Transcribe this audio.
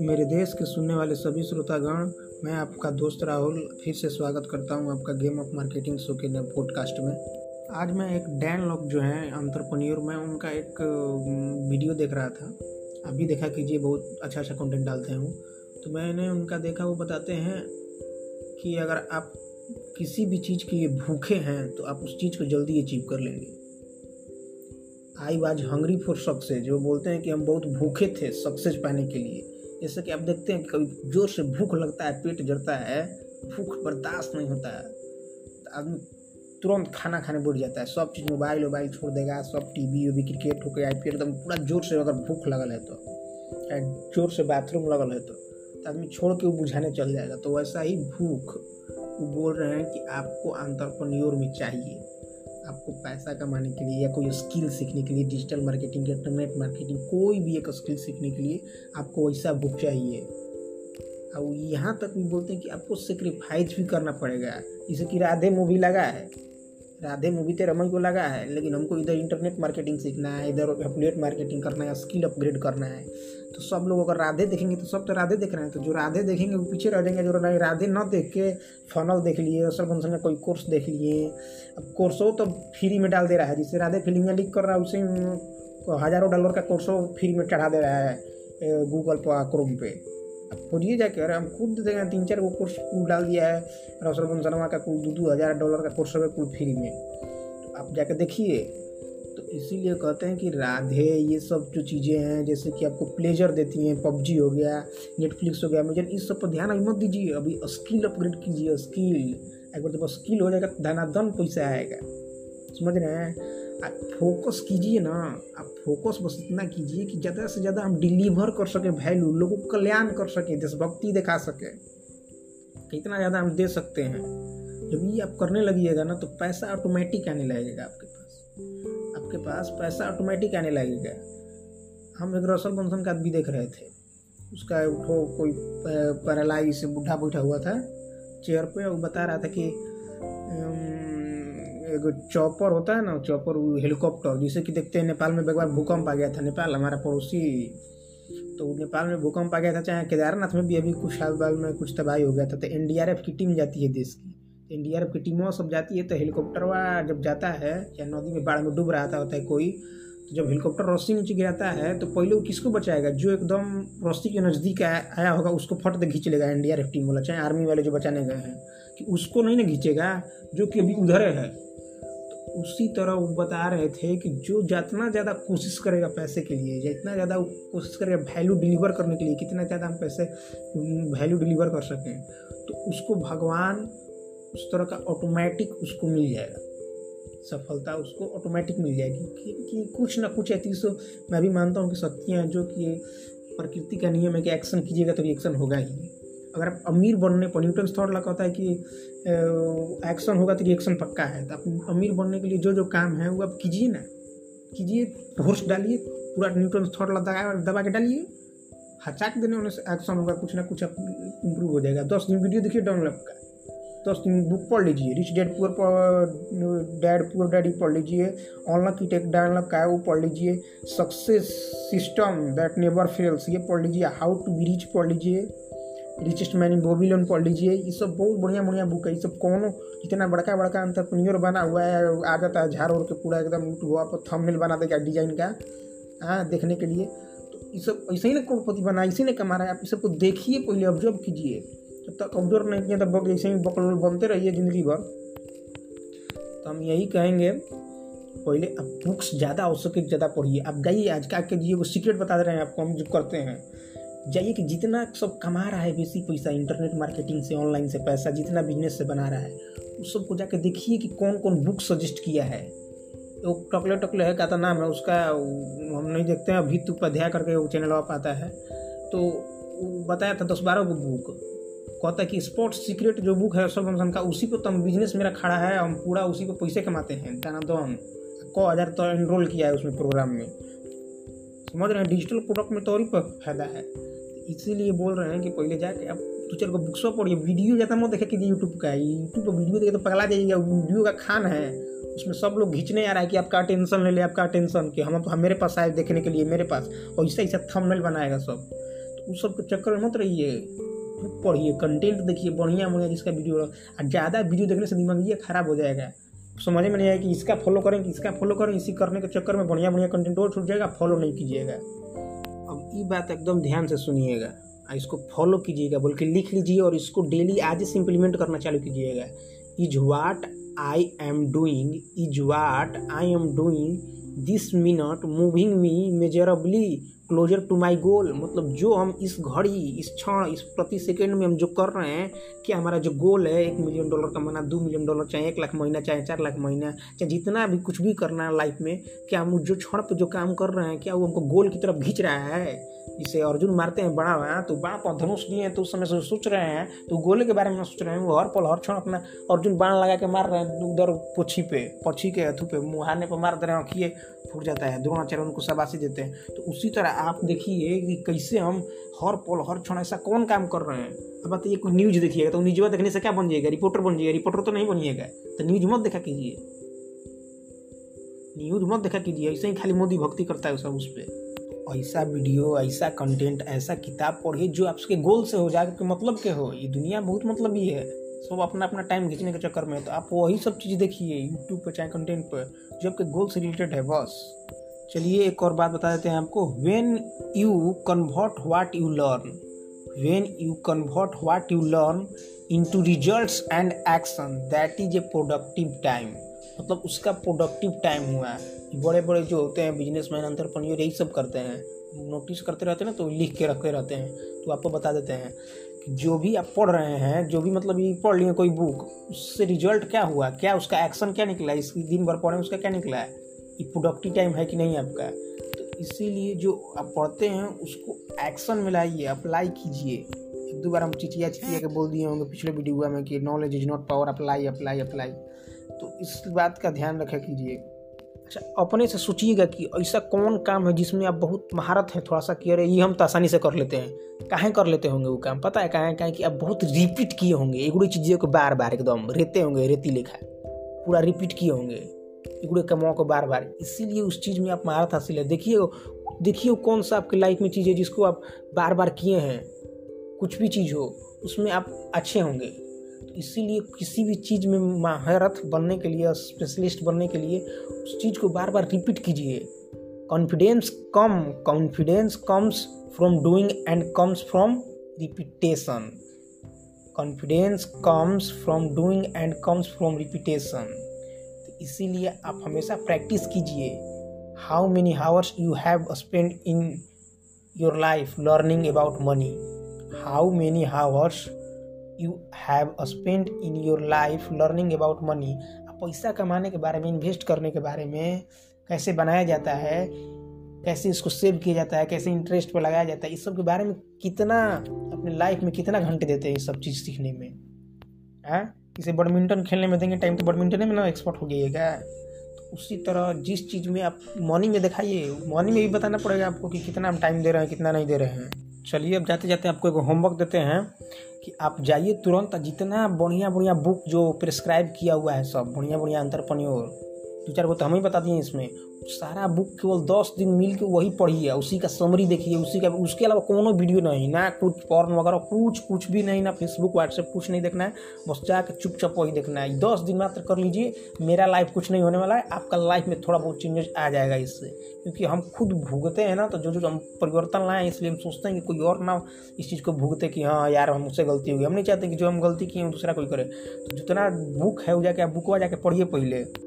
मेरे देश के सुनने वाले सभी श्रोतागण, मैं आपका दोस्त राहुल फिर से स्वागत करता हूँ आपका गेम ऑफ़ मार्केटिंग शो के पॉडकास्ट में। आज मैं एक डैन लॉक जो है अंतरपनियोर में उनका एक वीडियो देख रहा था। अभी देखा कीजिए, बहुत अच्छा अच्छा कंटेंट डालते हैं तो मैंने उनका देखा, वो बताते हैं कि अगर आप किसी भी चीज़ के लिए भूखे हैं तो आप उस चीज़ को जल्दी अचीव कर लेंगे। I was hungry for success जो बोलते हैं कि हम बहुत भूखे थे सक्सेस पाने के लिए। जैसे कि आप देखते हैं कि कभी ज़ोर से भूख लगता है पेट जड़ता है भूख बर्दाश्त नहीं होता है। तो आदमी तुरंत खाना खाने बैठ जाता है। सब चीज़ मोबाइल वोबाइल छोड़ देगा सब टी वी वी क्रिकेट हो गया आई पी एकदम पूरा ज़ोर से अगर भूख लगल है तो या ज़ोर से बाथरूम लगल है तो, तो आदमी छोड़ के वो बुझाने चल जाएगा। तो वैसा ही भूख वो बोल रहे हैं कि आपको अंतरपनियोर में चाहिए। आपको पैसा कमाने के लिए या कोई स्किल सीखने के लिए डिजिटल मार्केटिंग इंटरनेट मार्केटिंग कोई भी एक स्किल सीखने के लिए आपको वैसा बुक चाहिए। और यहाँ तक भी बोलते हैं कि आपको सेक्रीफाइस भी करना पड़ेगा। जैसे कि राधे मूवी लगा है। राधे मूवी तो रमन को लगा है, लेकिन हमको इधर इंटरनेट मार्केटिंग सीखना है, इधर एफिलिएट मार्केटिंग करना है स्किल अपग्रेड करना है। तो सब लोग अगर राधे देखेंगे तो सब तो राधे देख रहे हैं। तो जो राधे देखेंगे, वो पीछे रह जाएँगे। जो राधे न देख के फनल देख लिए, असल फ़ंक्शन में कोई कोर्स देख लिए। अब कोर्सों तो फ्री में डाल दे रहा है। जिससे राधे फ़िल्म लीक कर रहा है, उसे हज़ारों डॉलर का कोर्सों फ्री में चढ़ा दे रहा है गूगल पर क्रोम पे। अब खोजिए जाके, अरे हम खुद देखें तीन चार को कोर्स कुल डाल दिया है रसरबन शर्मा का कुल दो दो हज़ार डॉलर का कोर्स है कुल फ्री में। तो आप जाके देखिए इसीलिए कहते हैं कि राधे, ये सब जो चीज़ें हैं, जैसे कि आपको प्लेजर देती हैं, पबजी हो गया नेटफ्लिक्स हो गया अमेजन इस सब पर ध्यान अभी मत दीजिए। अभी स्किल अपग्रेड कीजिए स्किल एक बार जब स्किल हो जाएगा तो धनाधन पैसा आएगा। समझ रहे हैं? आप फोकस कीजिए ना। आप फोकस बस इतना कीजिए कि ज़्यादा से ज़्यादा हम डिलीवर कर सकें वैल्यू लोगों को कल्याण कर सकें, देशभक्ति दिखा सकें। कितना ज़्यादा हम दे सकते हैं। जब ये आप करने लगिएगा ना तो पैसा ऑटोमेटिक आने लगेगा आपके पास। आपके पास पैसा ऑटोमेटिक आने लगेगा। हम एक रसल बंसन का भी देख रहे थे। उसका उठो कोई पैरालाइज से बूढ़ा बैठा हुआ था चेयर पे वो बता रहा था कि एक चॉपर होता है ना चॉपर हेलीकॉप्टर जिसे कि देखते हैं नेपाल में एक बार भूकंप आ गया था। नेपाल, हमारा पड़ोसी। तो नेपाल में भूकंप आ गया था, चाहे केदारनाथ में भी अभी कुछ साल बाद में कुछ तबाही हो गया था तो एनडीआरएफ की टीम जाती है देश की। एनडीआरएफ की टीमों सब जाती है तो हेलीकॉप्टर वाला जब जाता है, या नदी में बाढ़ में डूब रहा था होता है कोई तो जब हेलीकॉप्टर रस्सी नीचे गिराता है तो पहले वो किसको बचाएगा? जो एकदम रस्सी के नज़दीक आया होगा, उसको फट दे खींच लेगा एनडीआरएफ टीम वाला, चाहे आर्मी वाले जो बचाने गए हैं, कि उसको नहीं ना खींचेगा जो कि अभी उधर है। तो उसी तरह वो बता रहे थे कि जो जितना ज़्यादा कोशिश करेगा पैसे के लिए जितना ज़्यादा कोशिश करेगा वैल्यू डिलीवर करने के लिए, कितना ज़्यादा हम पैसे वैल्यू डिलीवर कर सकें तो उसको भगवान उस तरह का ऑटोमेटिक उसको मिल जाएगा। सफलता उसको ऑटोमेटिक मिल जाएगी कि, कि कुछ ना कुछ ऐसी मैं भी मानता हूँ कि शक्तियाँ जो कि प्रकृति का नियम है कि एक्शन कीजिएगा तो रिएक्शन होगा ही। अगर आप अमीर बनने पर न्यूटन थॉट लगा होता है कि एक्शन होगा तो रिएक्शन पक्का है। तो आप अमीर बनने के लिए जो जो काम है वो आप कीजिए ना। कीजिए फोर्स डालिए पूरा न्यूटन थॉट लगा दबा के डालिए। हचाक देने होने से एक्शन होगा कुछ ना कुछ आप इम्प्रूव हो जाएगा। दस दिन वीडियो देखिए डाउनलोड का। दिन बुक पढ़ लीजिए। Rich dad, poor dad, poor daddy पढ़ लीजिए। ऑनलाइन की टेक डाउनलोड का है वो पढ़ लीजिए। Success system that never fails, ये पढ़ लीजिए। हाउ टू बी रिच पढ़ लीजिए। रिचेस्ट मैन इन बोबीलोन पढ़ लीजिए। ये सब बहुत बढ़िया बढ़िया बुक है। ये सब कौन इतना बड़का बड़का अंतरप्रन्योर बना हुआ है, आ जाता है ओढ़ के पूरा एकदम यूट्यूब पर थंबनेल बना देगा डिज़ाइन का हाँ देखने के लिए। तो ये सब, ऐसे ही ना करोड़पति बना इसी ने कमा रहा है। आप इस सबको देखिए, पहले ऑब्ज़र्व कीजिए। जब तक ऑब्ज़र्व नहीं किया, तब ऐसे ही बकल बनते रहिए ज़िंदगी भर। तो हम यही कहेंगे, पहले आप बुक्स ज़्यादा आवश्यक ज़्यादा पढ़िए। आप जाइए, आज का के वो सीक्रेट बता दे रहे हैं आपको, हम जो करते हैं। जाइए कि जितना सब कमा रहा है बेसी पैसा इंटरनेट मार्केटिंग से ऑनलाइन से पैसा, जितना बिज़नेस से बना रहा है, उस सबको जाके देखिए कि कौन कौन बुक सजेस्ट किया है। वो टकले टकले है का तो नाम है उसका हम नहीं देखते हैं, अभी तो उपाध्याय करके वो चैनल आप आता है। तो बताया था दस बारह गो बुक कहता है कि स्पोर्ट्स सीक्रेट जो बुक है, सब का उसी पर तो हम बिज़नेस मेरा खड़ा है, हम पूरा उसी पर पैसे कमाते हैं। दाना दम को हज़ार तो एनरोल किया है उसमें प्रोग्राम में। समझ रहे हैं? डिजिटल प्रोडक्ट में तो और ही फ़ायदा है। इसीलिए बोल रहे हैं कि पहले जाके आप दो चार को बुक्सों पढ़िए वीडियो ज़्यादा मत देखे कि यूट्यूब का है। यूट्यूब पर वीडियो देखे तो पगला जाइएगा वीडियो का खान है। उसमें सब लोग खींचने आ रहा है कि आपका टेंशन ले ले, आपका टेंशन कि। हम हम मेरे पास आए देखने के लिए, मेरे पास। और ऐसा ऐसा थंबनेल बनाएगा सब। तो उस सब के चक्कर में मत रहिए। पढ़िए कंटेंट देखिए, बढ़िया बढ़िया जिसका वीडियो ज़्यादा वीडियो देखने से दिमाग ये खराब हो जाएगा। समझ में नहीं आया कि इसका फॉलो करें कि इसका फॉलो करें, इसी करने के चक्कर में बढ़िया बढ़िया कंटेंट और छूट जाएगा फॉलो नहीं कीजिएगा। अब ये बात एकदम ध्यान से सुनिएगा। इसको फॉलो कीजिएगा, बोल के लिख लीजिए और इसको डेली आज से इम्प्लीमेंट करना चालू कीजिएगा। Is what I am doing is what I am doing this minute moving me measurably closer to my goal मतलब जो हम इस घड़ी, इस क्षण, इस प्रति सेकेंड में हम जो कर रहे हैं, कि हमारा जो गोल है, एक मिलियन डॉलर कमाना, दो मिलियन डॉलर चाहे, एक लाख महीना चाहे, चार लाख महीना, चाहे जितना भी कुछ भी करना है लाइफ में, क्या हम जो क्षण पर जो काम कर रहे हैं, क्या वो हमको गोल की तरफ़ खींच रहा है? जिसे अर्जुन मारते हैं, बड़ा हुआ तो बाण पर धनुष लिए तो उस समय से सोच रहे हैं तो गोले के बारे में सोच रहे हैं, वो हर पल, हर क्षण अपना अर्जुन बाण लगा के मार रहे हैं उधर पोछी पे पक्षी के हथू पे, मुहाने पर मार दे रहे हैं आँखिए फूट जाता है, द्रोणाचार्य उनको शाबाशी देते हैं। तो उसी तरह आप देखिए कि कैसे हम हर पल, हर क्षण ऐसा कौन काम कर रहे हैं। अब बताइए कोई न्यूज़ देखिएगा तो न्यूज़ देखने से क्या बन जाएगा? रिपोर्टर बन जाएगा, रिपोर्टर तो नहीं बनिएगा। तो न्यूज़ मत देखा कीजिए। न्यूज़ मत देखा कीजिए, ऐसे ही खाली मोदी भक्ति करता है सब उस पर ऐसा वीडियो, ऐसा कंटेंट ऐसा किताब पढ़िए जो आपके गोल से हो जाए मतलब के हो। ये दुनिया बहुत मतलब ही है। सब अपना अपना टाइम खींचने के चक्कर में। तो आप वही सब चीज़ देखिए यूट्यूब पर चाहे कंटेंट पर, जो आपके गोल से रिलेटेड है, बस। चलिए एक और बात बता देते हैं आपको। When you convert what you learn when you convert what you learn to result and action that is a productive time मतलब उसका प्रोडक्टिव टाइम हुआ। है बड़े बड़े जो होते हैं बिजनेसमैन अंतरप्रन्योर यही सब करते हैं। नोटिस करते रहते हैं ना तो लिख के रखते रहते हैं। तो आपको बता देते हैं कि जो भी आप पढ़ रहे हैं, जो भी मतलब ये पढ़ लिए कोई बुक उससे रिज़ल्ट क्या हुआ? क्या उसका एक्शन क्या निकला? इस दिन भर पढ़े उसका क्या निकला है? ये प्रोडक्टिव टाइम है कि नहीं आपका? तो इसीलिए जो आप पढ़ते हैं, उसको एक्शन में लाइए अप्लाई कीजिए। एक दो बार हम चिचिया चिचिया के बोल दिए होंगे पिछले वीडियो में कि knowledge is not power apply apply apply तो इस बात का ध्यान रखा कीजिए। अच्छा अपने से सोचिएगा कि ऐसा कौन काम है जिसमें आप बहुत महारत है थोड़ा सा कि अरे, ये हम तो आसानी से कर लेते हैं। काहे कर लेते होंगे वो काम? पता है कहाँ, कहें कि आप बहुत रिपीट किए होंगे। एगुड़ी चीज़ों को बार बार एकदम रहते होंगे रेती लेखा। पूरा रिपीट किए होंगे। एगुड़े कमाओ को बार बार इसीलिए उस चीज़ में आप महारत हासिल है। देखिए देखिए कौन सा आपकी लाइफ में चीज़ है जिसको आप बार बार किए हैं। कुछ भी चीज़ हो, उसमें आप अच्छे होंगे। इसीलिए किसी भी चीज़ में महारत बनने के लिए स्पेशलिस्ट बनने के लिए उस चीज़ को बार बार रिपीट कीजिए। Confidence come confidence comes from doing and comes from repetition confidence comes from doing and comes from repetition तो इसीलिए आप हमेशा प्रैक्टिस कीजिए। How many hours you have spend in your life learning about money how many hours you have spend in your life learning about money पैसा कमाने के बारे में इन्वेस्ट करने के बारे में कैसे बनाया जाता है, कैसे इसको सेव किया जाता है, कैसे इंटरेस्ट पर लगाया जाता है, इस सब के बारे में कितना, अपने लाइफ में कितना घंटे देते हैं ये सब चीज़ सीखने में? हाँ? इसे बैडमिंटन खेलने में देंगे टाइम तो बैडमिंटन में ना एक्सपर्ट हो जाइएगा तो उसी तरह जिस चीज़ में आप मॉर्निंग में दिखाइए मॉर्निंग में भी बताना पड़ेगा आपको कि कितना हम टाइम दे रहे हैं, कितना नहीं दे रहे हैं। चलिए अब जाते जाते आपको एक होमवर्क देते हैं कि आप जाइए तुरंत, जितना बढ़िया बढ़िया बुक जो प्रिस्क्राइब किया हुआ है सब बढ़िया बढ़िया अंतरपनियोर दो चार गो तो हम ही बता दिए इसमें। सारा बुक केवल दस दिन मिल के वही पढ़िए, उसी का समरी देखिए, उसी का उसके अलावा कोनो वीडियो नहीं, ना कुछ पॉर्न वगैरह, कुछ कुछ भी नहीं, ना फेसबुक व्हाट्सएप कुछ नहीं देखना है। बस जाकर चुपचाप वही देखना है। दस दिन मात्र कर लीजिए, मेरा लाइफ कुछ नहीं होने वाला है, आपका लाइफ में थोड़ा बहुत चेंजेस आ जाएगा इससे। क्योंकि हम खुद भूगते हैं ना तो जो जो हम परिवर्तन लाए हैं, इसलिए हम सोचते हैं कि कोई और ना इस चीज़ को भूगते कि हाँ यार, हम उससे गलती हो गई। हम नहीं चाहते कि जो हम गलती किए हैं दूसरा कोई करे। तो जितना बुक है, वो जाके आप बुकवा जाके पढ़िए पहले।